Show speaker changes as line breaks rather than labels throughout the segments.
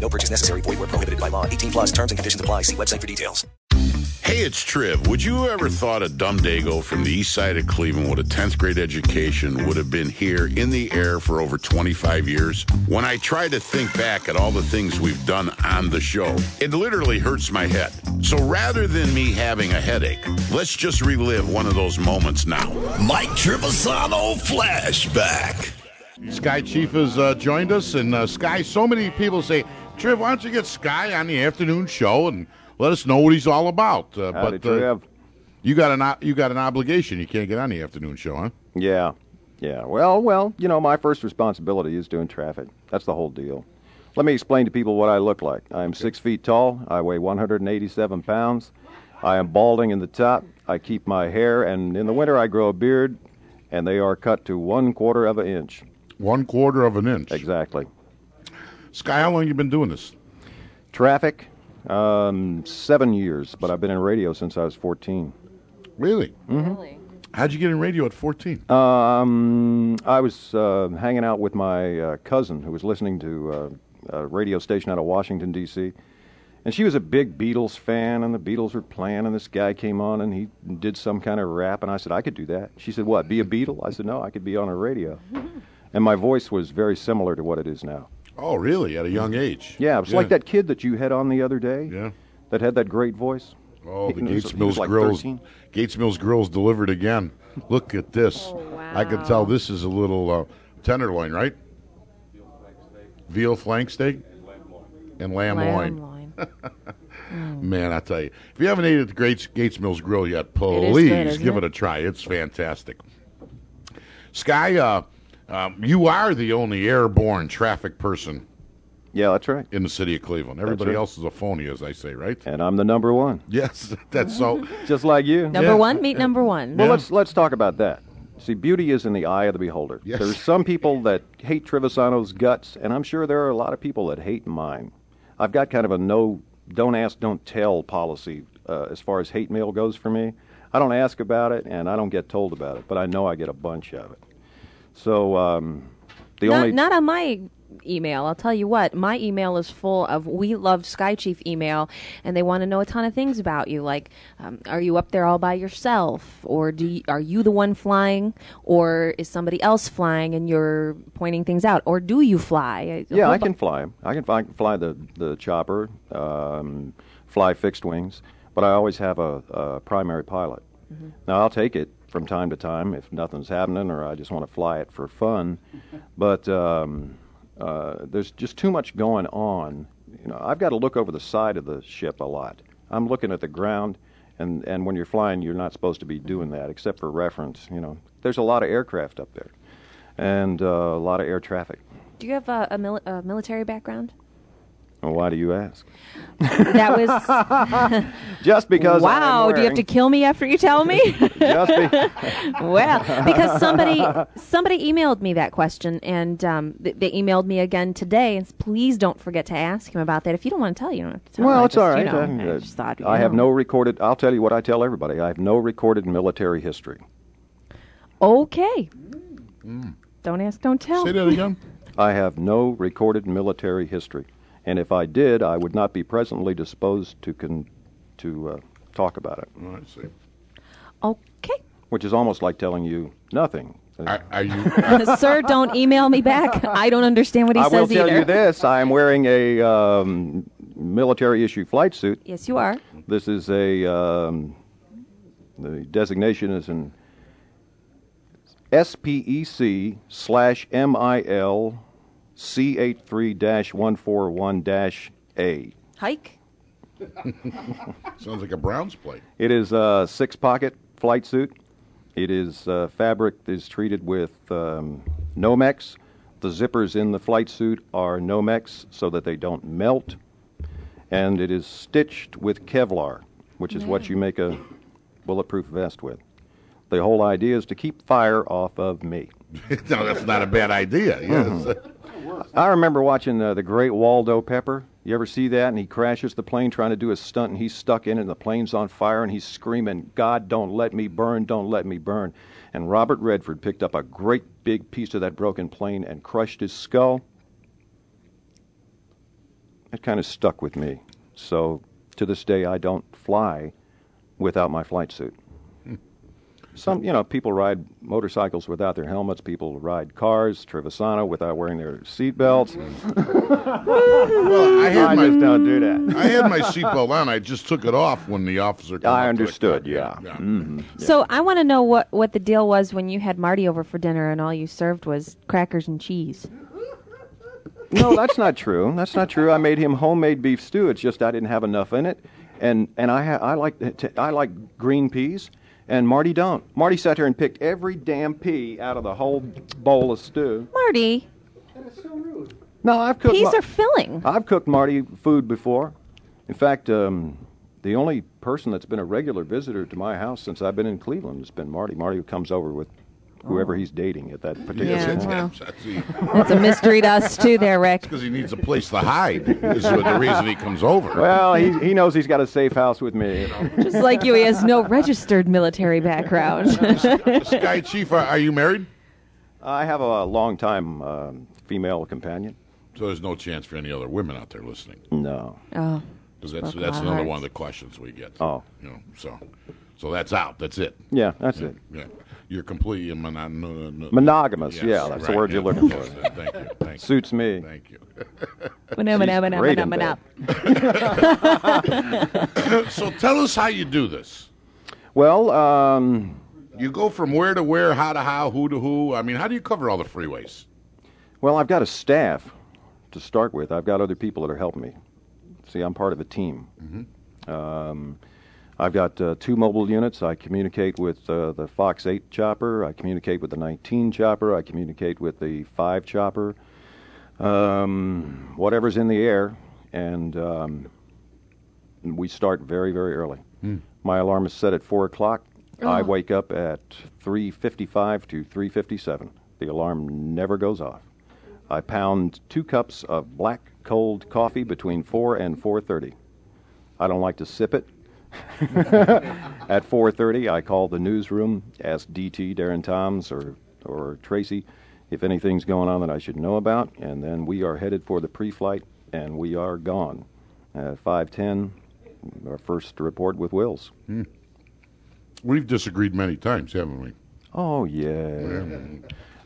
No purchase necessary. Void where prohibited by law. 18 plus terms and conditions apply. See website for details.
Hey, it's Triv. Would you ever thought a dumb dago from the east side of Cleveland with a 10th grade education would have been here in the air for over 25 years? When I try to think back at all the things we've done on the show, it literally hurts my head. So rather than me having a headache, let's just relive one of those moments now.
Mike Trivisonno flashback.
Sky Chief has uh, joined us, and uh, Sky. So many people say, "Triv, why don't you get Sky on the afternoon show and let us know what he's all about?" Uh,
Howdy,
but uh, you got an o- you got an obligation. You can't get on the afternoon show, huh?
Yeah, yeah. Well, well, you know, my first responsibility is doing traffic. That's the whole deal. Let me explain to people what I look like. I am six feet tall. I weigh 187 pounds. I am balding in the top. I keep my hair, and in the winter I grow a beard, and they are cut to one quarter of an inch.
One quarter of an inch.
Exactly.
Sky, how long you been doing this?
Traffic, um, seven years, but I've been in radio since I was 14.
Really?
Mhm.
How'd you get in radio at 14?
Um, I was uh, hanging out with my uh, cousin who was listening to uh, a radio station out of Washington, D.C. And she was a big Beatles fan, and the Beatles were playing, and this guy came on and he did some kind of rap, and I said, I could do that. She said, What, be a Beatle? I said, No, I could be on a radio. and my voice was very similar to what it is now.
Oh, really? At a young age?
Yeah, it was like that kid that you had on the other day.
Yeah.
That had that great voice.
Oh, the
He
Gates
he
Mills
was like
Grills.
13.
Gates Mills Grills delivered again. Look at this. Wow! I can tell this is a little uh, tenderloin, right? Veal flank steak and lamb,
Lamb
loin. Man, I tell you, if you haven't ate at the Gates, Gates Mills Grill yet,
is
please
good,
give
it?
it? a try. It's fantastic. Sky, uh, um, you are the only airborne traffic person.
Yeah, that's right.
In the city of Cleveland, everybody
right.
else is a phony, as I say, right?
And I'm the number one.
Yes, that's so.
Just like you.
Number one, meet number one.
Well, let's let's talk about that. See, beauty is in the eye of the beholder.
Yes.
There's some people that hate Trivisonno's guts, and I'm sure there are a lot of people that hate mine. I've got kind of a no, don't ask, don't tell policy uh, as far as hate mail goes for me. I don't ask about it, and I don't get told about it, but I know I get a bunch of it. So um, the
not,
only
not on my email. I'll tell you what, my email is full of we love Sky Chief email, and they want to know a ton of things about you. Like, um, are you up there all by yourself, or do you, are you the one flying, or is somebody else flying and you're pointing things out, or do you fly?
Yeah, I can fly. I can, I can fly the the chopper, um, fly fixed wings, but I always have a, a primary pilot. Now I'll take it from time to time if nothing's happening or I just want to fly it for fun, but um, uh, there's just too much going on. You know, I've got to look over the side of the ship a lot. I'm looking at the ground, and and when you're flying, you're not supposed to be doing that except for reference. You know, there's a lot of aircraft up there, and uh, a lot of air traffic.
Do you have a, a, a military background?
Well, why do you ask?
That was
Just because.
Wow,
I'm
do you have to kill me after you tell me?
Just be-
well, because somebody somebody emailed me that question, and um, th- they emailed me again today. And please don't forget to ask him about that. If you don't want to tell, you don't have to tell.
well,
I
it's
just,
all right.
You know,
I'm,
I just thought.
I have no recorded. I'll tell you what I tell everybody. I have no recorded military history.
Okay. Don't ask, don't tell.
Say that again.
I have no recorded military history, and if I did, I would not be presently disposed to con- to uh, talk about it.
Oh, I see.
Okay.
Which is almost like telling you nothing.
Are, are you?
Sir, don't email me back. I don't understand what he
I
says
will tell
either.
you this: I am wearing a um, military issue flight suit.
Yes, you are.
This is a um, the designation is an SPEC slash MIL C eight three dash one four one dash A.
Hike.
Sounds like a Browns play.
It is a six pocket flight suit. It is uh, fabric that is treated with um, Nomex. The zippers in the flight suit are Nomex so that they don't melt. And it is stitched with Kevlar. which is what you make a bulletproof vest with. The whole idea is to keep fire off of me.
no, that's not a bad idea. Yes.
I remember watching uh, the great Waldo Pepper. You ever see that? And he crashes the plane trying to do a stunt, and he's stuck in it, and the plane's on fire, and he's screaming, God, don't let me burn, don't let me burn. And Robert Redford picked up a great big piece of that broken plane and crushed his skull. It kind of stuck with me. So to this day, I don't fly without my flight suit. Some, you know, people ride motorcycles without their helmets. People ride cars, Trivisonno, without wearing their seatbelts.
well, I had
I
my
just don't do that.
I had my seatbelt on. I just took it off when the officer. Came up
I
to the
understood.
car.
Yeah. Mhm.
So I want to know what what the deal was when you had Marty over for dinner and all you served was crackers and cheese.
No, that's not true. That's not true. I made him homemade beef stew. It's just I didn't have enough in it, and and I ha- I like t- I like green peas, and Marty don't. Marty sat here and picked every damn pea out of the whole bowl of stew.
Marty, That is so rude.
No, I've cooked.
peas
Ma-
are filling.
I've cooked Marty food before. In fact, um, the only person that's been a regular visitor to my house since I've been in Cleveland has been Marty. Marty who comes over with whoever he's dating at that particular
Yeah,
time.
well.
That's
a mystery to us too, there, Rick.
because he needs a place to hide. Is what the reason he comes over.
Well, he, he knows he's got a safe house with me. You know.
Just like you, he has no registered military background.
Sky Chief, are, are you married?
I have a long time um, female companion.
So there's no chance for any other women out there listening.
No.
oh,
Because that's
Broke
that's
my
another
heart.
one of the questions we get.
Oh.
You know, so so that's out. That's it.
Yeah, that's it.
Yeah. You're completely monogamous.
Monogamous, yeah, that's the word you're looking for.
Thank you. Thank you.
Suits me.
Thank you.
great in bed.
so tell us how you do this.
Well, um,
You go from where to where, how to how, who to who. I mean, how do you cover all the freeways?
well, I've got a staff to start with. I've got other people that are helping me. See, I'm part of a team. Um, I've got uh, two mobile units. I communicate with uh, the Fox 8 chopper. I communicate with the 19 chopper. I communicate with the 5 chopper. Um, whatever's in the air. And um, we start very, very early. My alarm is set at 4 o'clock. I wake up at 3.55 to 3.57. The alarm never goes off. I pound two cups of black cold coffee between 4 and 4.30. I don't like to sip it. At 4:30, I call the newsroom, ask DT, Darren Toms, or or Tracy if anything's going on that I should know about, and then we are headed for the pre-flight, and we are gone. At 5:10, our first report with Wills.
We've disagreed many times, haven't we?
Oh yeah.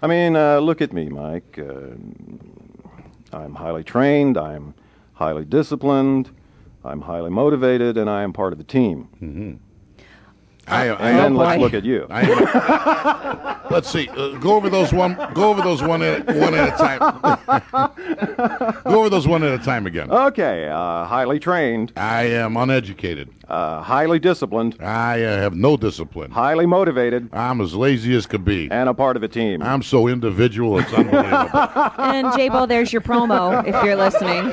I mean, uh, look at me, Mike. Uh, I'm highly trained. I'm highly disciplined. I'm highly motivated, and I am part of the team.
I,
And
I,
then let's look at you.
I am, let's see. Uh, go over those one. Go over those one at one at a time. go over those one at a time again.
Okay, uh, highly trained,
I am uneducated.
uh, highly disciplined,
I uh, have no discipline.
highly motivated,
I'm as lazy as could be.
and a part of a team.
I'm so individual, it's unbelievable.
and Jabo, there's your promo if you're listening.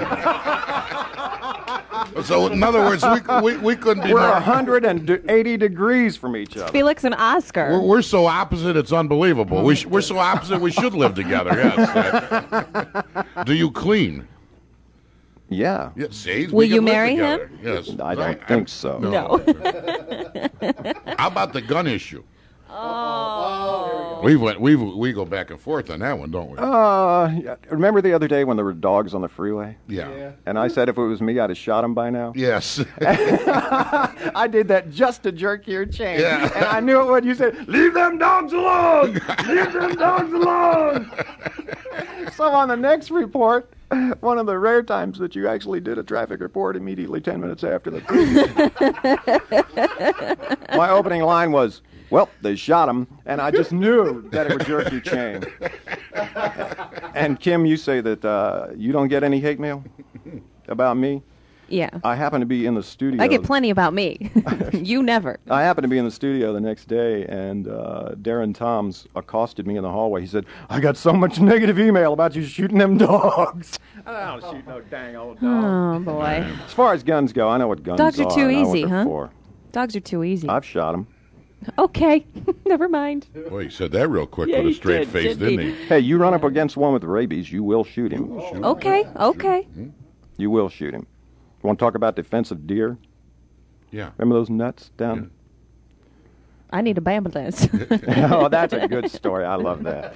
So, in other words, we, we, we couldn't be
We're
more.
180 degrees from each other.
Felix and Oscar.
We're, we're so opposite, it's unbelievable. We sh- we're so opposite, we should live together. Yes. Do you clean?
Yeah.
Yeah, see,
Will you marry
together. Yes.
I don't think so.
No.
How about the gun issue? Oh. We went. We we go back and forth on that one, don't we?
Uh, yeah, remember the other day when there were dogs on the freeway?
yeah.
And I said if it was me, I'd have shot him by now.
Yes.
I did that just to jerk your chain.
Yeah.
And I knew it when you said, Leave them dogs alone! Leave them dogs alone! so on the next report, one of the rare times that you actually did a traffic report immediately 10 minutes after the. My opening line was, Well, they shot him, and I just knew that it would jerk your chain. and Kim, you say that uh, you don't get any hate mail about me.
Yeah.
I happen to be in the studio.
I get plenty about me. you never.
I happen to be in the studio the next day, and uh, Darren Toms accosted me in the hallway. He said, "I got so much negative email about you shooting them dogs." I don't shoot no dang old dogs.
Oh boy.
As far as guns go, I know what guns are.
Dogs are too
I know what
easy, huh?
For.
Dogs are too easy.
I've shot them.
Okay, never mind.
Boy, he said that real quick
Yeah,
with a straight
did,
face,
didn't
didn't
he?
he?
Hey, you run up against one with rabies, you will shoot him.
Okay, okay. Hmm?
You will shoot him. Want to talk about defensive deer?
Yeah.
Remember those nuts down?
I need a ambulance.
oh, that's a good story. I love that.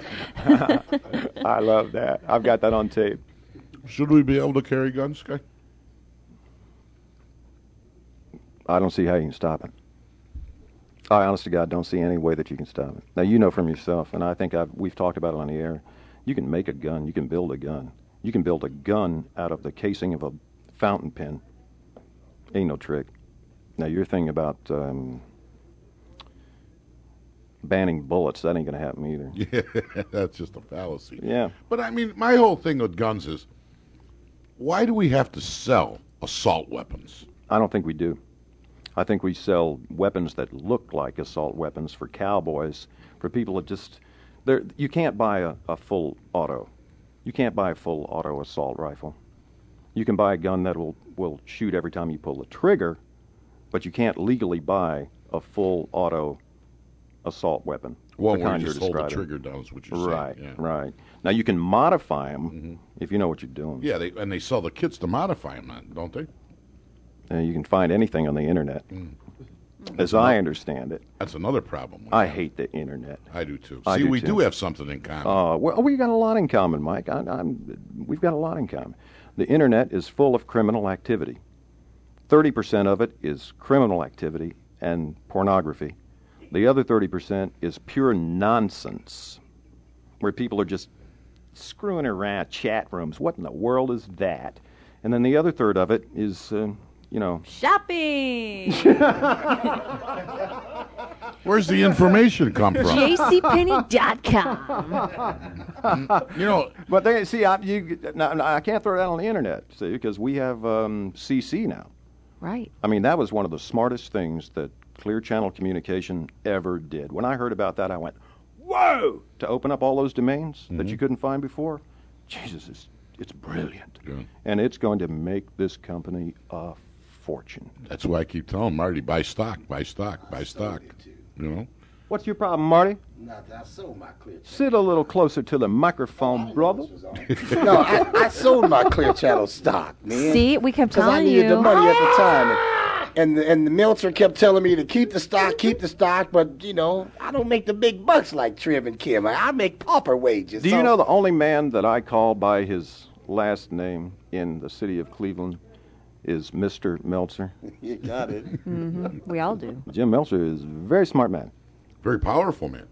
I love that. I've got that on tape.
Should we be able to carry guns, Sky?
I don't see how you can stop it. I honest to God don't see any way that you can stop it. Now you know from yourself, and I think I've, we've talked about it on the air. You can make a gun. You can build a gun. You can build a gun out of the casing of a fountain pen. Ain't no trick. Now your thing about um, banning bullets that ain't gonna happen either.
Yeah, that's just a fallacy.
Yeah.
But I mean, my whole thing with guns is why do we have to sell assault weapons?
I don't think we do. I think we sell weapons that look like assault weapons for cowboys, for people that just there. You can't buy a, a full auto. You can't buy a full auto assault rifle. You can buy a gun that will will shoot every time you pull the trigger, but you can't legally buy a full auto assault weapon.
One where
kind
you
you're
just hold the trigger down is what you're
Right,
saying. Yeah. Mm-hmm.
right. Now you can modify them if you know what you're doing.
Yeah, they, and they sell the kits to modify them, don't they?
Uh, you can find anything on the internet.
Mm.
As I understand it,
That's another problem.
I hate the internet.
I do too.
I
See,
do
we
too.
do have something in common.
Uh, well, we got a lot in common, Mike. I, I'm, we've got a lot in common. The internet is full of criminal activity. Thirty percent of it is criminal activity and pornography. The other thirty percent is pure nonsense, where people are just screwing around chat rooms. What in the world is that? And then the other third of it is, uh, you know,
Shopping.
Where's the information come from?
JCPenney.com.
you know,
But they see, I, you, now, now, I can't throw that on the internet, see, because we have um, CC now.
Right.
I mean, that was one of the smartest things that Clear Channel Communication ever did. When I heard about that, I went, "Whoa!" To open up all those domains that you couldn't find before, Jesus, it's, it's brilliant,
Yeah.
and it's going to make this company a fortune.
that's why I keep telling Marty, buy stock, buy stock, buy stock. You know?
What's your problem, Marty?
Nothing. I sold my clear channel.
Sit a little closer to the microphone, brother.
no, I, I sold my clear channel stock, man.
See, we kept
Because I needed
you.
the money at the ah! time. And the, and the Meltzer kept telling me to keep the stock, keep the stock, but you know I don't make the big bucks like Triv and Kim. I, I make pauper wages.
Do
so-
you know the only man that I call by his last name in the city of Cleveland is Mr. Meltzer?
You got it.
hmm We all do.
Jim Meltzer is a very smart man.
Very powerful, man.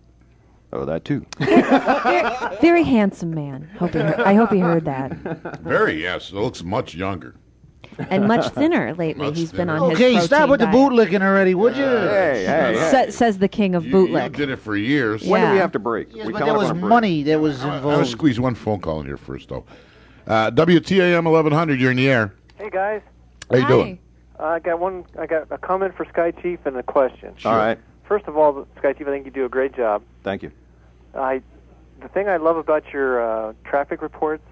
Oh, that too.
Very handsome man. Hope he heard, I hope he heard that.
Very, yes. It looks much younger.
And much thinner lately.
Much
He's been
thinner.
on his
Okay, stop with the
diet.
bootlicking already, would you?
Hey, hey, hey.
Sa- says the king of
You, you did it for years.
When do we have to break?
Yes,
we
but
come
there
up
was
on break.
money that was involved.
I, I
involved.
will squeeze one phone call in here first, though. Uh, WTAM 1100, you're in the air.
Hey guys,
How you
Hi.
doing?
uh, I got one. I got a comment for Sky Chief and a question.
All right.
First of all, Sky Chief, I think you do a great job.
Thank you.
I, the thing I love about your uh, traffic reports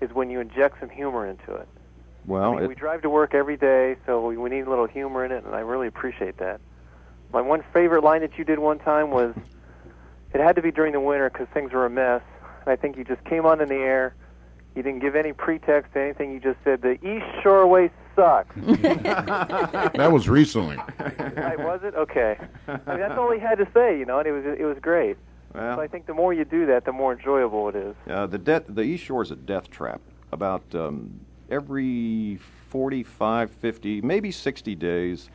is when you inject some humor into it.
Well,
I mean,
it,
we drive to work every day, so we, we need a little humor in it, and I really appreciate that. My one favorite line that you did one time was, it had to be during the winter because things were a mess, and I think you just came on in the air. You didn't give any pretext to anything. You just said the East Shoreway sucks.
That was recently.
Right, was it? Okay. I mean, that's all he had to say, you know, and it was it was great.
well,
So I think the more you do that, the more enjoyable it is.
uh, the death, the East Shore is a death trap. About um, every 45, 50, maybe 60 days,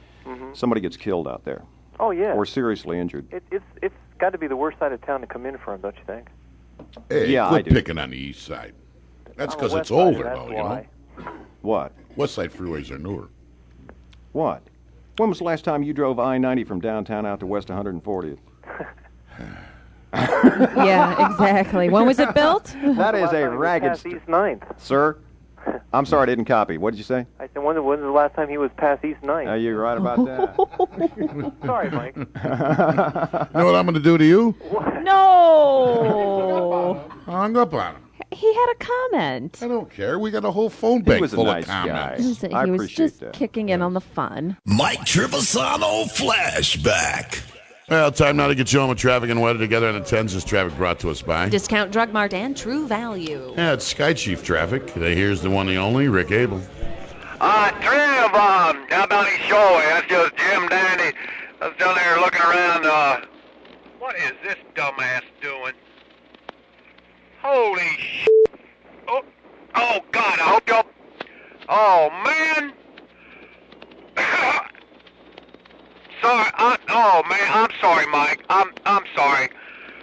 somebody gets killed out there
Oh yeah.
or seriously injured.
It, it's it's got to be the worst side of town to come in from, don't you think?
Hey,
Yeah, I do.
picking on the east side. That's because it's older,
that's
though, you know?
What?
West side freeways are newer.
What? When was the last time you drove I-90 from downtown out to West 140th?
yeah, exactly. When was it built?
That is a
time he
ragged,
past
st-
East Ninth.
sir. I'm sorry, I didn't copy. What did you say?
I said, when, when was the last time he was past East Ninth?
Uh, you're right about that.
Sorry, Mike.
You know what I'm going to do to you?
no.
Hung up on him.
He he had a comment.
I don't care. We got a whole phone
He
bank
was a
full
nice
of comments.
guy.
Listen,
I
he was
appreciate
just
that.
kicking in on the fun.
Mike Trivisonno flashback.
Well, time now to get you home with traffic and weather together on the tens. This traffic brought to us by.
Discount Drug Mart and True Value.
Yeah, it's Sky Chief traffic. Here's the one, the only Rick Abel.
Uh, Trev, um, how about his show? That's just Jim Dandy. I was down there looking around, uh, what is this dumbass doing? Holy sh! Oh, oh God, I hope y'all... Oh, man! sorry, I, oh, man, I'm sorry, Mike. I'm, I'm sorry.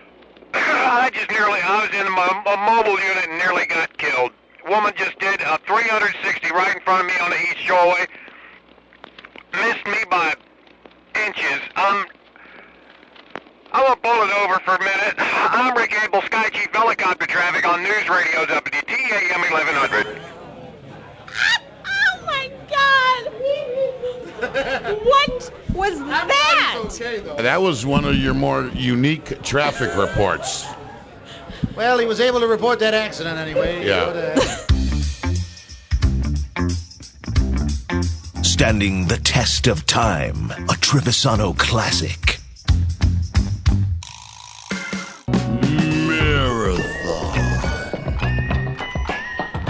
I just nearly, I was in my, a mobile unit and nearly got killed. Woman just did a 360 right in front of me on the East Shoreway. Missed me by inches. I'm, I'm gonna pull it over for a minute. I'm Rick Abel, Sky Chief Helicopter Traffic on News Radio WTAM 1100.
Oh my God! what was that?
That was one of your more unique traffic reports.
Well, he was able to report that accident anyway.
Yeah.
Uh,
Standing the test of time, a Trivisonno classic.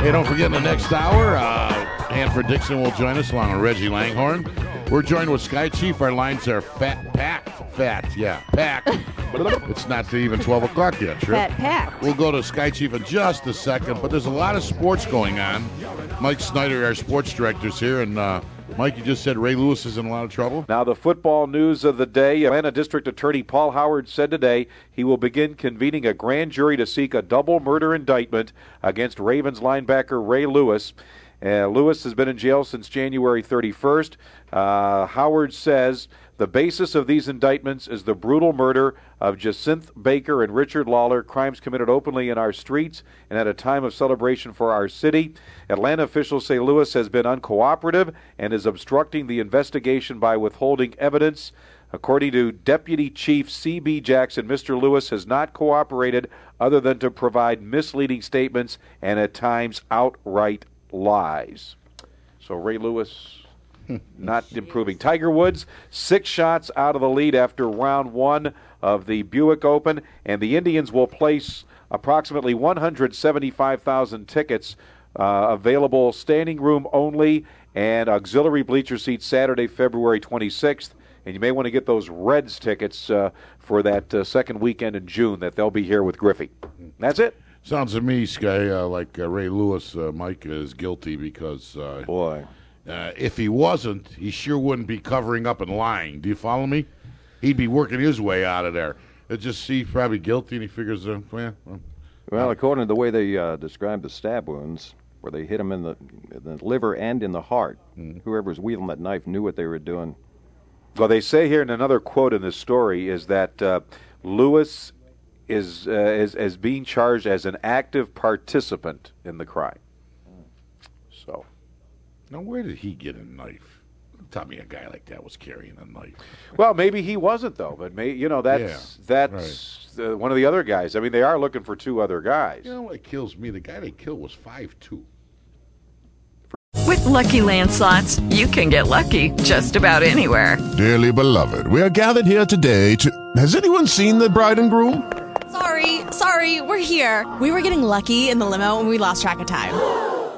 Hey, don't forget in the next hour, uh, Hanford Dixon will join us along with Reggie Langhorne. We're joined with Sky Chief. Our lines are fat, packed, fat, yeah, packed. it's not even 12 o'clock yet, Trip.
Fat packed.
We'll go to Sky Chief in just a second, but there's a lot of sports going on. Mike Snyder, our sports director, is here, and uh, Mike, you just said Ray Lewis is in a lot of trouble.
Now, the football news of the day Atlanta District Attorney Paul Howard said today he will begin convening a grand jury to seek a double murder indictment against Ravens linebacker Ray Lewis. Uh, Lewis has been in jail since January 31st. Uh, Howard says the basis of these indictments is the brutal murder of Jacinth Baker and Richard Lollar, crimes committed openly in our streets and at a time of celebration for our city. Atlanta officials say Lewis has been uncooperative and is obstructing the investigation by withholding evidence. According to Deputy Chief C.B. Jackson, Mr. Lewis has not cooperated other than to provide misleading statements and at times outright lies. So Ray Lewis not improving. Tiger Woods, six shots out of the lead after round one of the Buick Open, and the Indians will place approximately 175,000 tickets uh, available standing room only and auxiliary bleacher seats Saturday, February 26th. And you may want to get those Reds tickets uh, for that uh, second weekend in June that they'll be here with Griffey. That's it.
Sounds to me, Sky, uh, like uh, Ray Lewis, uh, Mike is guilty because uh,
boy,
uh, if he wasn't, he sure wouldn't be covering up and lying. Do you follow me? He'd be working his way out of there. It just see probably guilty, and he figures, uh, well, well,
Well, according to the way they uh, described the stab wounds, where they hit him in the, in the liver and in the heart, whoever was wielding that knife knew what they were doing.
Well, they say here in another quote in this story is that uh, Lewis is, uh, is as being charged as an active participant in the crime. So,
now where did he get a knife? Tell me a guy like that was carrying a knife.
well, maybe he wasn't though, but may, you know that's
Yeah,
that's uh, one of the other guys. I mean, they are looking for two other guys.
You know what kills me? The guy they killed was five two.
With Lucky Land slots, you can get lucky just about anywhere.
Dearly beloved, we are gathered here today to. Has anyone seen the bride and groom?
Sorry, sorry, we're here. We were getting lucky in the limo and we lost track of time.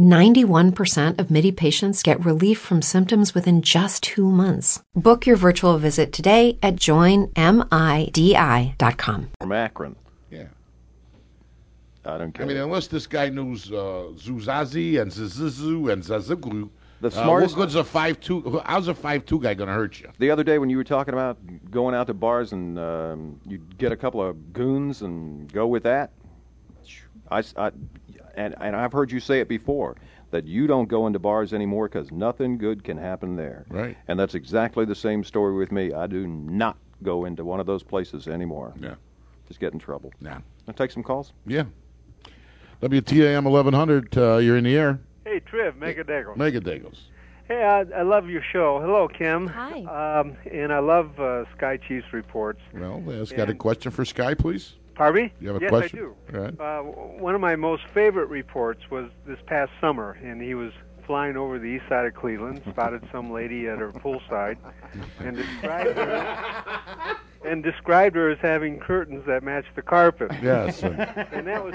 91% of MIDI patients get relief from symptoms within just two months. Book your virtual visit today at joinmidi.com.
From Akron.
Yeah.
I don't care.
I mean, unless this guy knows uh, Zuzazi and Zuzuzu and Zazuglu,
The
Uh,
smartest.
what good's a five two? How's a five two guy going to hurt you?
The other day when you were talking about going out to bars and um, you get a couple of goons and go with that, I, s- I- and, and I've heard you say it before that you don't go into bars anymore because nothing good can happen there.
Right.
And that's exactly the same story with me. I do not go into one of those places anymore.
Yeah.
Just get in trouble.
Yeah.
I'll take some calls.
Yeah. WTAM 1100, uh, you're in the air.
Hey, Triv, Mega Dago.
Mega Dagos.
Hey, I, I love your show. Hello, Kim.
Hi.
Um, and I love uh, Sky Chiefs reports.
Well, has got a question for Sky, please?
Me?
You have a
yes,
question?
I do.
Right.
Uh, one of my most favorite reports was this past summer, and he was flying over the east side of Cleveland, spotted some lady at her poolside, and described her and described her as having curtains that matched the carpet.
Yes.
and that was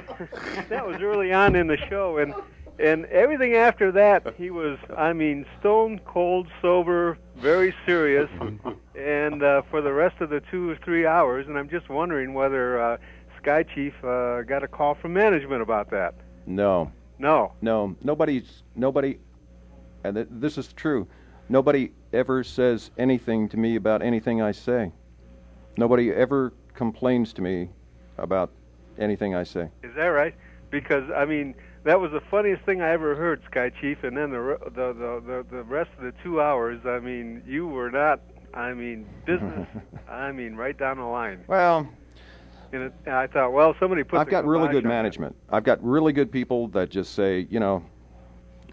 that was early on in the show, and and everything after that, he was, I mean, stone cold sober, very serious, and uh, for the rest of the two or three hours, and I'm just wondering whether uh, Sky Chief uh, got a call from management about that.
No.
No.
No. Nobody's nobody, and th- this is true. Nobody ever says anything to me about anything I say. Nobody ever complains to me about anything I say.
Is that right? Because I mean, that was the funniest thing I ever heard, Sky Chief. And then the the the, the rest of the two hours, I mean, you were not. I mean, business. I mean, right down the line.
Well,
And, it, and I thought, well, somebody put.
I've got really good
on that.
management. I've got really good people that just say, you know,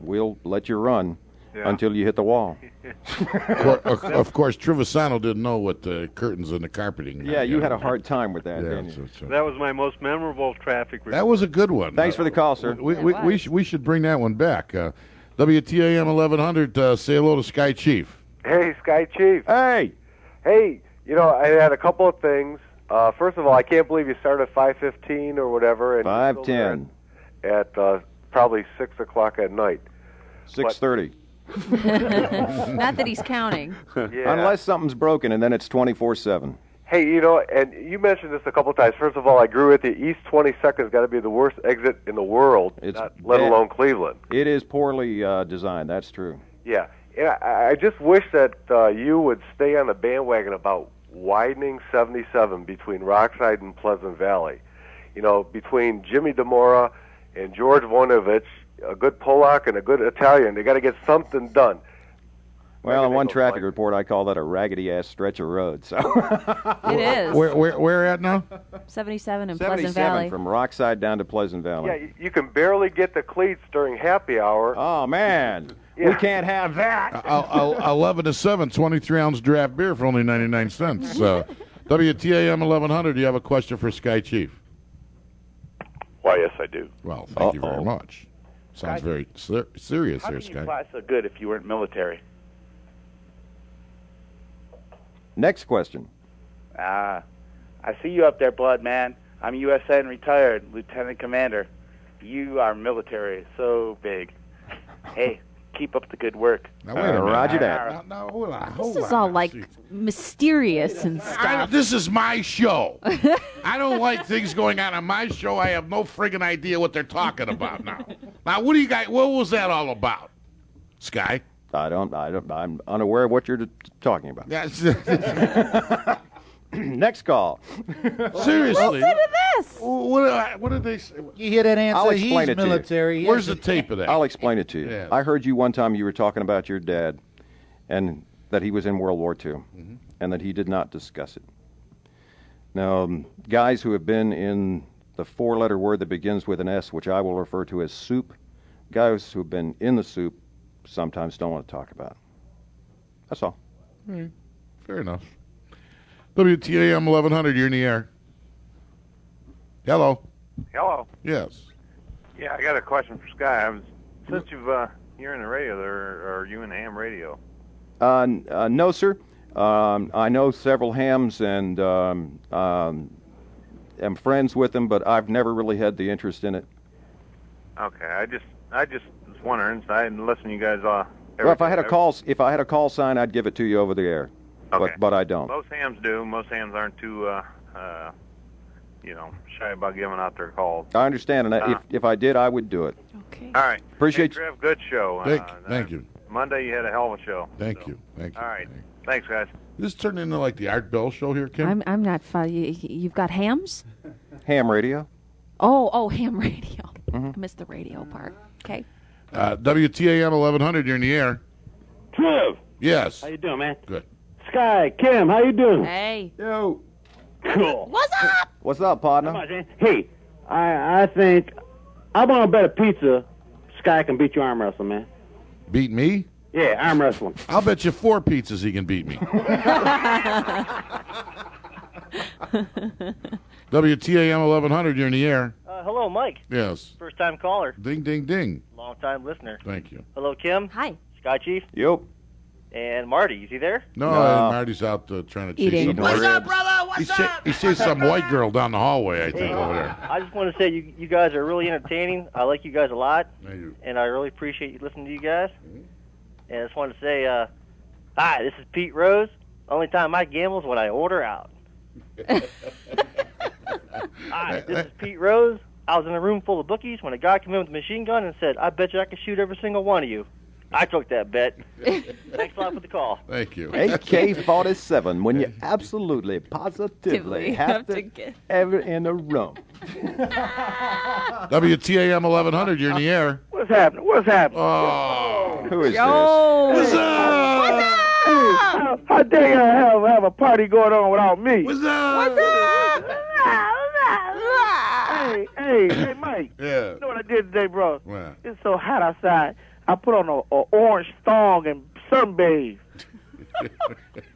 we'll let you run
Yeah.
until you hit the wall.
Of course, of, of course, Trivisonno didn't know what the curtains and the carpeting.
Yeah, you had a hard time with that,
Yeah,
didn't you?
so- so-
That was my most memorable traffic. Report.
That was a good one.
Thanks for the call, sir.
We, we, we, sh- we should bring that one back. Uh, WTAM 1100, uh, say hello to Sky Chief.
Hey, Sky Chief.
Hey.
Hey, you know, I had a couple of things. Uh, first of all, I can't believe you started at 5.15 or whatever. And you're still there
510.
At uh, probably 6 o'clock at night.
630.
Not that he's counting.
Yeah.
Unless something's broken, and then it's 24 7.
Hey, you know, and you mentioned this a couple times. First of all, I agree with you. East 22nd has got to be the worst exit in the world,
It's
not, let
bad.
alone Cleveland.
It is poorly uh, designed, that's true.
Yeah, and I, I just wish that uh, you would stay on the bandwagon about widening 77 between Rockside and Pleasant Valley. You know, between Jimmy Dimora and George Voinovich, a good Polak and a good Italian, they got to get something done.
Well, in one traffic report, I call that a raggedy ass stretch of road. So
It is.
Where, where, where at now?
77 in Pleasant
77
Valley.
from Rockside down to Pleasant Valley.
Yeah, you, you can barely get the cleats during happy hour.
Oh man, we can't have that.
Uh, uh, 11 to 7, 23 ounce draft beer for only 99 cents. Uh, WTAM 1100, do you have a question for Sky Chief?
Why, yes, I do.
Well, thank you very much. Sounds
Sky-
very ser- serious
How
there,
can you
Sky.
fly so good if you weren't military?
Next question.
Ah, I see you up there, blood man. I'm USN retired, lieutenant commander. You are military, so big. Hey, keep up the good work.
Now, wait a uh, minute.
Roger that.
Now, now, hold on,
This is
on
all
now.
like mysterious and
I, this is my show. I don't like things going on on my show. I have no friggin' idea what they're talking about now. Now, what do you guys? What was that all about, Sky?
I don't. I don't. I'm unaware of what you're t- talking about.
That's
Next call.
Seriously.
Listen to this.
What, what did they say?
You hear that answer?
I'll explain
He's
it to you.
military.
Where's the tape of that?
I'll explain it to you.
Yeah.
I heard you one time you were talking about your dad, and that he was in World War II,
Mm-hmm.
and that he did not discuss it. Now, um, guys who have been in the four-letter word that begins with an S, which I will refer to as soup, guys who have been in the soup, sometimes don't want to talk about. it. That's all.
Fair enough. WTAM 1100, you're in the air. Hello.
Hello.
Yes.
Yeah, I got a question for Sky. I was since you've uh, you're in the radio there, or you in the ham radio?
Uh, n- uh, no, sir. Um, I know several hams and um, um, am friends with them, but I've never really had the interest in it.
Okay, I just I just was wondering. So I didn't listen to you guys. Uh,
Well, if I had a call, if I had a call sign, I'd give it to you over the air.
Okay.
But but I don't.
Most hams do. Most hams aren't too, uh, uh, you know, shy about giving out their calls.
I understand, and I-
Uh.
if if I did, I would do it. Okay.
All right.
Appreciate
hey, Trev, good show.
Thank,
uh,
thank you.
Monday you had a hell of a show.
Thank you. Thank you.
All right. Thanks, guys.
This turned into like the Art Bell show here, Kim.
I'm I'm not. Fu- you, you've got hams.
Ham radio.
Oh, oh, ham radio.
Mm-hmm.
I missed the radio part. Okay.
Uh, WTAM 1100. You're in the air.
Trev.
Yes.
How you doing, man?
Good.
Sky, Kim, how you doing?
Hey.
Yo.
Cool.
What's up?
What's up, partner?
On, Hey, I I think I'm gonna bet a pizza Sky can beat you arm wrestling, man.
Beat me?
Yeah, arm wrestling.
I'll bet you four pizzas he can beat me. WTAM 1100. You're in the air.
Uh, hello, Mike.
Yes.
First time caller,
Ding, ding, ding.
long time listener.
Thank you.
Hello, Kim.
Hi.
Sky Chief
Yep.
And Marty. Is he there?
No,
No.
uh, Marty's out uh, trying to chase
Eating.
some
What's
white-
up, brother? What's
He, cha- he sees some white girl down the hallway, I think, over there.
I just want to say you you guys are really entertaining. I like you guys a lot,
Thank you.
and I really appreciate you listening to you guys.
Mm-hmm.
And I just want to say, uh, hi, this is Pete Rose. Only time I gamble is when I order out. Hi, this is Pete Rose. I was in a room full of bookies when a guy came in with a machine gun and said, "I bet you I can shoot every single one of you." I took that bet. Thanks a lot for the call.
Thank you.
AK-47 when you absolutely, positively have to get ever in a room.
WTAM 1100. You're in the air.
What's happening? What's happening?
Oh.
Who is
Yo.
What's up?
Hey, how, how dare you have, have a party going on without me?
What's up? What's up? What's up?
Hey, hey, hey, Mike.
Yeah.
You know what I did today, bro?
What?
It's so hot outside. I put on a, a orange thong and sunbathe.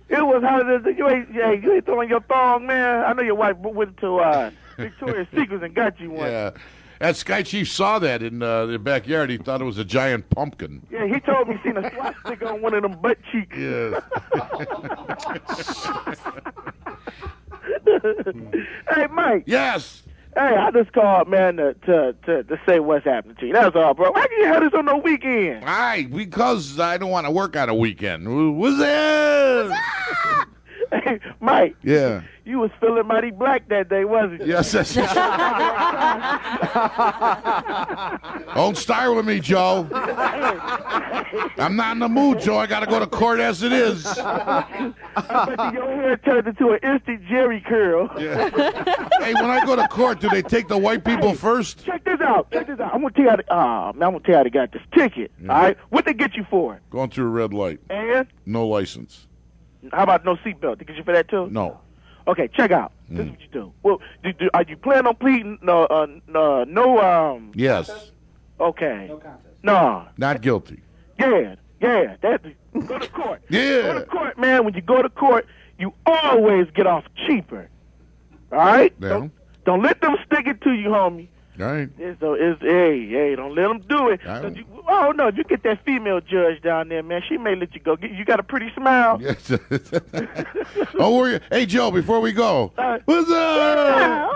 it was hotter than you ain't. Yeah, you ain't throwing your thong, man. I know your wife went to uh, Victoria's Secrets and got you one.
Yeah. That Sky Chief saw that in uh, the backyard. He thought it was a giant pumpkin.
Yeah, he told me he seen a swastika on one of them butt cheeks.
Yes.
hey, Mike.
yes.
Hey, I just called, man, to, to to to say what's happening to you. That's all, bro. Why can you have this on the weekend?
Aye, because I don't want to work on a weekend. What's that?
Hey, Mike,
Yeah.
you was feeling mighty black that day, wasn't you?
Yes, that's Don't start with me, Joe. I'm not in the mood, Joe. I got to go to court as it is.
I bet your hair turned into an instant Jheri curl. Yeah.
Hey, when I go to court, do they take the white people first?
Check this out. Check this out. I'm gonna tell you how to. Uh, man, I'm gonna tell you how to got this ticket. All right, what they get you for?
Going through a red light.
And
No license.
How about no seatbelt? They get you for that too?
No.
Okay, check out. This is what you do. Well, do, do, are you planning on pleading? No, uh, no, no. Um.
Yes.
Okay. No contest. No.
Not guilty.
Yeah, yeah. That go to court.
Yeah.
Go to court, man. When you go to court, you always get off cheaper. All right.
Yeah.
Don't, don't let them stick it to you, homie.
All right.
It's, so it's hey, hey, don't let them do it.
I
'Cause You, oh no, you get that female judge down there, man. She may let you go. You got a pretty smile.
Yes. Don't worry. Hey, Joe, before we go, what's up?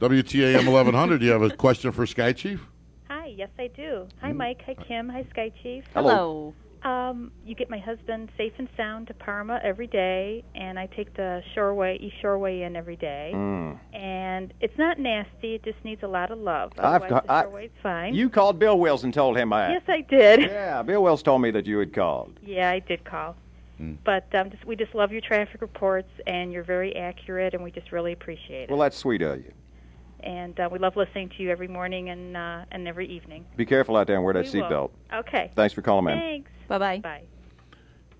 WTAM 1100, Do you have a question for Sky Chief?
Hi, yes, I do. Hi, mm. Mike. Hi, Kim. Hi, Sky Chief.
Hello.
Um, you get my husband safe and sound to Parma every day, and I take the Shoreway, East Shoreway in every day.
Mm.
And it's not nasty; it just needs a lot of love.
I've
Otherwise,
got-
the
I-
Shoreway's fine.
You called Bill Wills and told him that.
Yes, I did.
Yeah, Bill Wills told me that you had called.
Yeah, I did call.
Hmm.
But um, just, we just love your traffic reports, and you're very accurate, and we just really appreciate it.
Well, that's sweet of you.
And uh, we love listening to you every morning and uh, and every evening.
Be careful out there and wear that
We
seatbelt.
Okay.
Thanks for calling, man.
Thanks.
Bye bye.
Bye.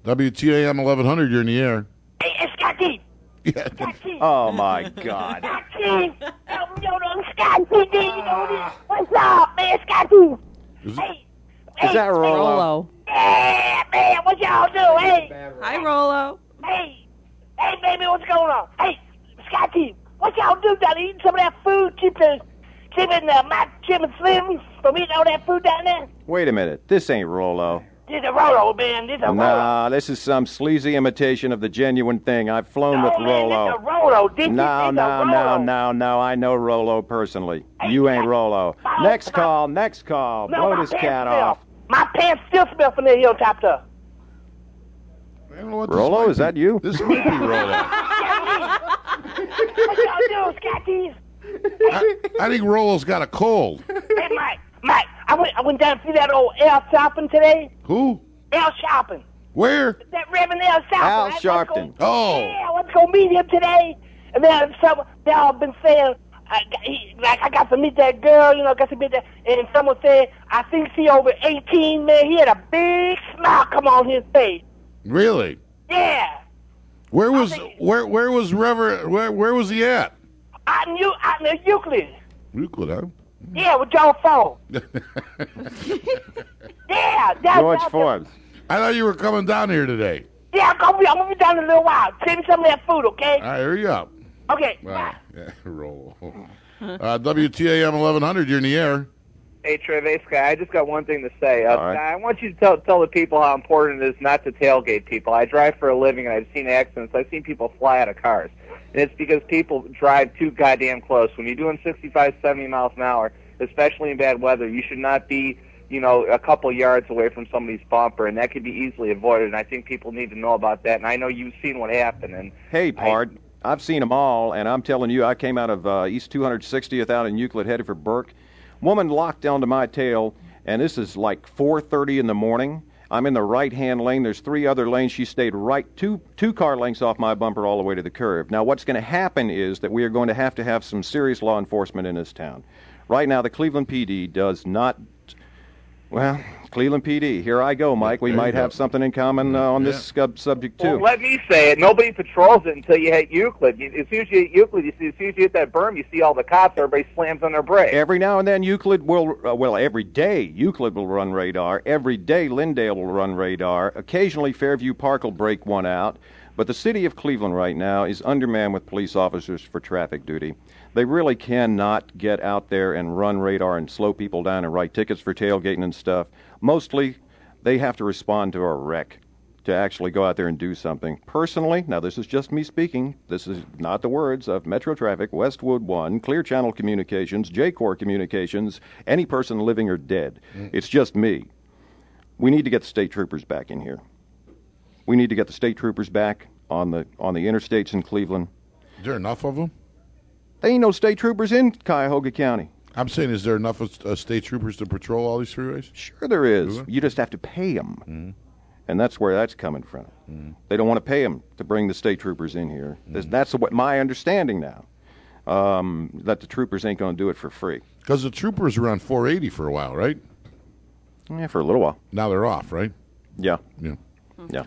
WTAM 1100, you're in the air.
Hey, it's Scotty.
Oh my God.
Scotty. Yo, yo, Scotty. You know this. What's up, man, Scotty? Hey.
Is that Rollo?
Yeah, man, what y'all do? Hey.
Hi, Rolo.
Hey. Hey, baby, what's going on? Hey, Scotty, what y'all do down there? Eating some of that food, keeping, keeping uh, my Jim and Slim from eating all that food down there?
Wait a minute. This ain't Rollo.
This a Rolo, man. This a Rolo.
Nah, this is some sleazy imitation of the genuine thing. I've flown with
man, this a
Rollo.
Rolo. This is-
No,
this a
no, no,
Rolo.
no, no. I know Rollo personally. You ain't Rollo. Next call, next call.
No,
Blow this cat
smell.
off.
My pants still smell from the hilltop there.
Rollo, is that you?
This might be Rollo.
what y'all do, Scotties?
I, I think Rolo's got a cold.
Hey, Mike. Mike, I went I went down to see that old Al Shopping today.
Who?
Al Shopping.
Where?
That Reverend Al Shopping.
Al
I went to
Sharpton.
go-
Oh.
Yeah, I went to go meet him today. And then some, they all been saying, I, he, like, I got to meet that girl, you know, got to meet that. And someone said, I think she over 18, man. He had a big smile come on his face.
Really?
Yeah.
Where was where where was Reverend where where was he at?
I knew, I knew Euclid.
Euclid, huh?
Yeah, with John Ford. Yeah, that's
George
that's-
Forbes.
I thought you were coming down here today.
Yeah, I'm gonna be, I'm gonna be down in a little while. Send me some of that food, okay?
All right, hurry up.
Okay.
Wow. Yeah, roll. Uh, WTAM 1100, you're in the air.
Hey, Trev, hey, Sky, I just got one thing to say. Uh,
right.
I want you to tell, tell the people how important it is not to tailgate people. I drive for a living, and I've seen accidents. I've seen people fly out of cars. And it's because people drive too goddamn close. When you're doing 65, 70 miles an hour, especially in bad weather, you should not be, you know, a couple yards away from somebody's bumper, and that could be easily avoided. And I think people need to know about that. And I know you've seen what happened. And
Hey, Pard, I've seen them all, and I'm telling you, I came out of uh, East 260th out in Euclid, headed for Burke. Woman locked onto my tail, and this is like 4:30 in the morning. I'm in the right-hand lane. There's three other lanes. She stayed right two two car lengths off my bumper all the way to the curb. Now, what's going to happen is that we are going to have to have some serious law enforcement in this town. Right now, the Cleveland PD does not. Well, Cleveland PD. Here I go, Mike. We
There
might have something in common uh, on this sub- subject too.
Well, let me say it. Nobody patrols it until you hit Euclid. You- As soon as you hit Euclid, you see, as soon as you hit that berm, you see all the cops. Everybody slams on their brakes.
Every now and then, Euclid will, uh, well, every day, Euclid will run radar. Every day, Linndale will run radar. Occasionally, Fairview Park will break one out. But the city of Cleveland right now is undermanned with police officers for traffic duty. They really cannot get out there and run radar and slow people down and write tickets for tailgating and stuff. Mostly, they have to respond to a wreck to actually go out there and do something. Personally, now this is just me speaking, this is not the words of Metro Traffic, Westwood One, Clear Channel Communications, Jacor Communications, any person living or dead. Mm. It's just me. We need to get the state troopers back in here. We need to get the state troopers back on the on the interstates in Cleveland.
Is there enough of them?
There ain't no state troopers in Cuyahoga County.
I'm saying, is there enough of, uh, state troopers to patrol all these freeways?
Sure, there is. You just have to pay them, and that's where that's coming from. They don't want to pay them to bring the state troopers in here. That's- That's what my understanding now. Um, that the troopers ain't going to do it for free.
Because the troopers were on 480 for a while, right?
Yeah, for a little while.
Now they're off, right?
Yeah.
Yeah.
Yeah.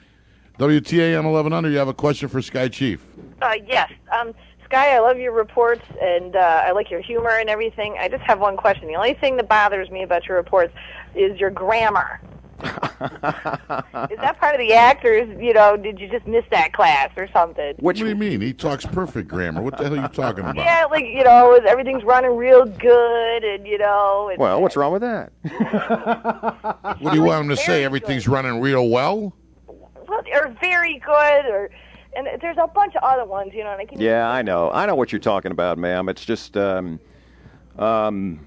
WTAM 1100, you have a question for Sky Chief.
Uh, yes. Um, Sky, I love your reports and uh, I like your humor and everything. I just have one question. The only thing that bothers me about your reports is your grammar. is that part of the actors? you know, did you just miss that class or something?
what do you mean? He talks perfect grammar. What the hell are you talking about?
Yeah, like you know, everything's running real good, and you know, and,
Well, what's wrong with that?
What do you want him to say? Everything's running real well?
well, or very good, or and there's a bunch of other ones, you know, and I can
Yeah, I know. I know what you're talking about, ma'am. It's just, um, um,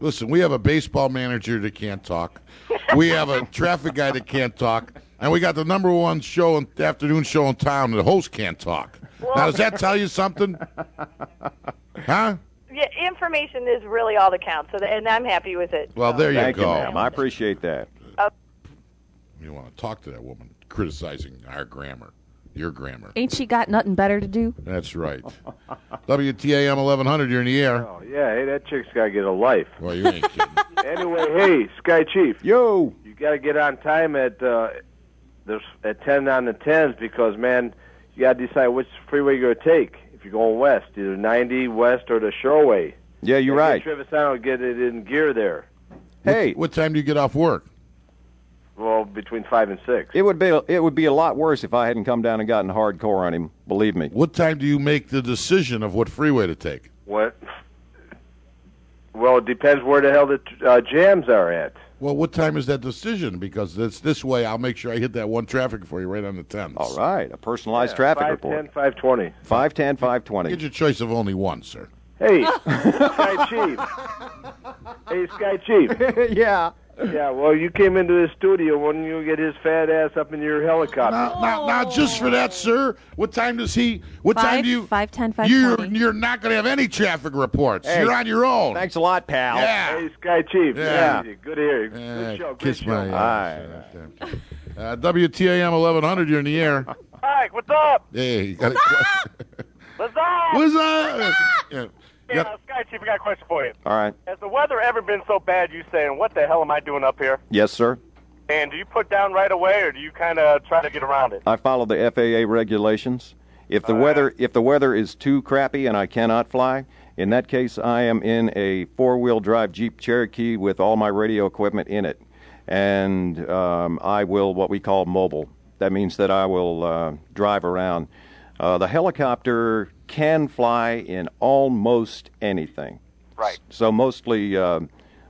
Listen, we have a baseball manager that can't talk. We have a traffic guy that can't talk. And we got the number one show, in, afternoon show in town, and the host can't talk. now, does that tell you something? Huh?
Yeah, information is really all that counts, so that, and I'm happy with it.
Well, there you
thank
go.
you, ma'am. I appreciate that.
You want to talk to that woman criticizing our grammar, your grammar.
Ain't she got nothing better to do?
That's right. WTAM 1100, you're in the air.
Oh, yeah, hey, that chick's got to get a life.
Well, you ain't kidding.
anyway, hey, Sky Chief.
Yo.
You got to get on time at uh, there's at 10 on the 10s because, man, you got to decide which freeway you're going to take if you're going west, either 90 west or the Shoreway.
Yeah, you're
Get
right.
Trivisonno get it in gear there.
Hey,
what time do you get off work?
Well, between 5 and 6.
It would be it would be a lot worse if I hadn't come down and gotten hardcore on him. Believe me.
What time do you make the decision of what freeway to take?
What? Well, it depends where the hell the uh, jams are at.
Well, what time is that decision? Because it's this way, I'll make sure I hit that one traffic for you right on the 10th.
All right, a personalized
Yeah,
traffic
510,
report.
520.
510, 520.
Get your choice of only one, sir.
Hey, Sky Chief. Hey, Sky Chief.
yeah.
Yeah, well, you came into the studio. When you get his fat ass up in your helicopter?
Now, now, now, just for that, sir. What time does he? What time do you?
five, ten, five,
You're
twenty.
you're not going to have any traffic reports.
Hey,
you're on your own.
Thanks a lot, pal.
Yeah.
Hey, Sky Chief.
Yeah.
Yeah. Good to hear you.
Uh,
Good show. Good
kiss
show.
my ass. Uh, WTAM 1100. You're in the air.
Mike, what's up?
Hey, you got
What's up?
What's up? Yeah. Yep.
Sky Chief, I got a question for you.
All right.
Has the weather ever been so bad you saying, what the hell am I doing up here?
Yes, sir.
And do you put down right away or do you kind of try to get around it?
I follow the FAA regulations. If the weather if the weather is too crappy and I cannot fly, in that case I am in a four-wheel drive Jeep Cherokee with all my radio equipment in it, and um, I will what we call mobile. That means that I will uh, drive around. Uh, the helicopter can fly in almost anything.
Right.
So mostly uh,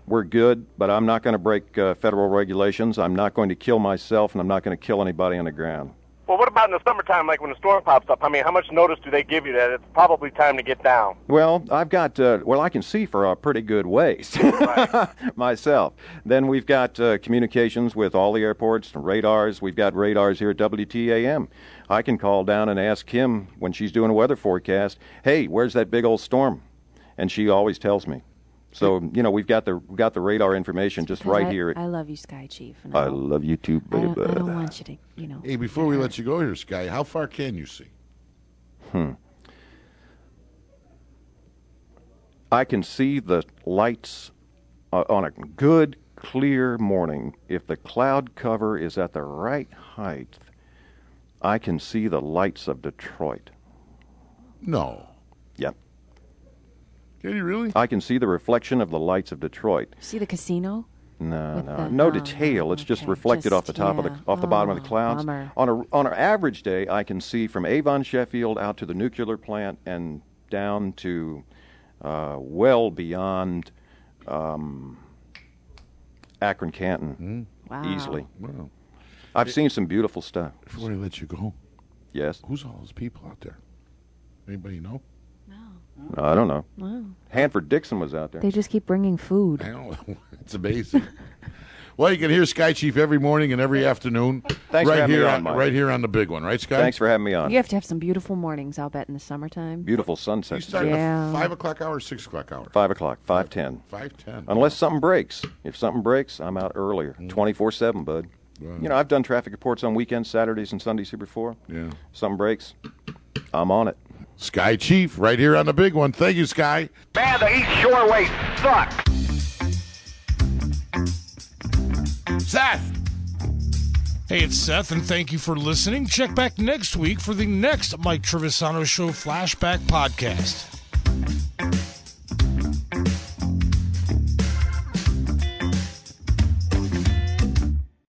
we're good, but I'm not going to break uh, federal regulations. I'm not going to kill myself, and I'm not going to kill anybody on the ground.
Well, what about in the summertime, like when the storm pops up? I mean, how much notice do they give you that it's probably time to get down?
Well, I've got uh, well, I can see for a pretty good ways myself. Then we've got uh, communications with all the airports, radars. We've got radars here at WTAM. I can call down and ask Kim when she's doing a weather forecast. Hey, where's that big old storm? And she always tells me. So you know we've got the we've got the radar information just right
I,
here.
I love you, Sky Chief. And
I love you too,
I
baby.
don't, I don't want you to, you know.
Hey, before we let you go here, Sky, how far can you see?
Hmm. I can see the lights uh, on a good, clear morning. If the cloud cover is at the right height, I can see the lights of Detroit.
No.
Yep.
Can you really?
I can see the reflection of the lights of Detroit.
See the casino?
No,
With
no,
the-
no
oh,
detail. It's just
okay.
reflected off the
Just-
top of the off the bottom of
Oh,
the clouds.
bummer.
On a on an average day, I can see from Avon, Sheffield, out to the nuclear plant and down to uh, well beyond um, Akron, Canton,
Wow.
easily.
Wow.
I've seen some beautiful stuff.
Before I let you go,
Yes,
who's all those people out there? Anybody know?
Uh, I don't know.
Wow.
Hanford Dixon was out there.
They just keep bringing food.
I don't know. it's amazing. well, you can hear Sky Chief every morning and every afternoon.
Thanks for
right
having me
here
on, Mike.
right here on the big one, right, Sky?
Thanks for having me on.
You have to have some beautiful mornings, I'll bet, in the summertime.
Beautiful
You
sunsets.
start at
Yeah.
the five o'clock hour, six o'clock hour.
Five o'clock, five ten.
Five ten.
Unless something breaks. If something breaks, I'm out earlier. Mm. Twenty four seven, bud.
Wow.
You know, I've done traffic reports on weekends, Saturdays, and Sundays here before.
Yeah.
Something breaks, I'm on it.
Sky Chief, right here on the big one. Thank you, Sky.
Man, the East Shoreway sucks.
Seth.
Hey, it's Seth, and thank you for listening. Check back next week for the next Mike Trivisonno Show Flashback Podcast.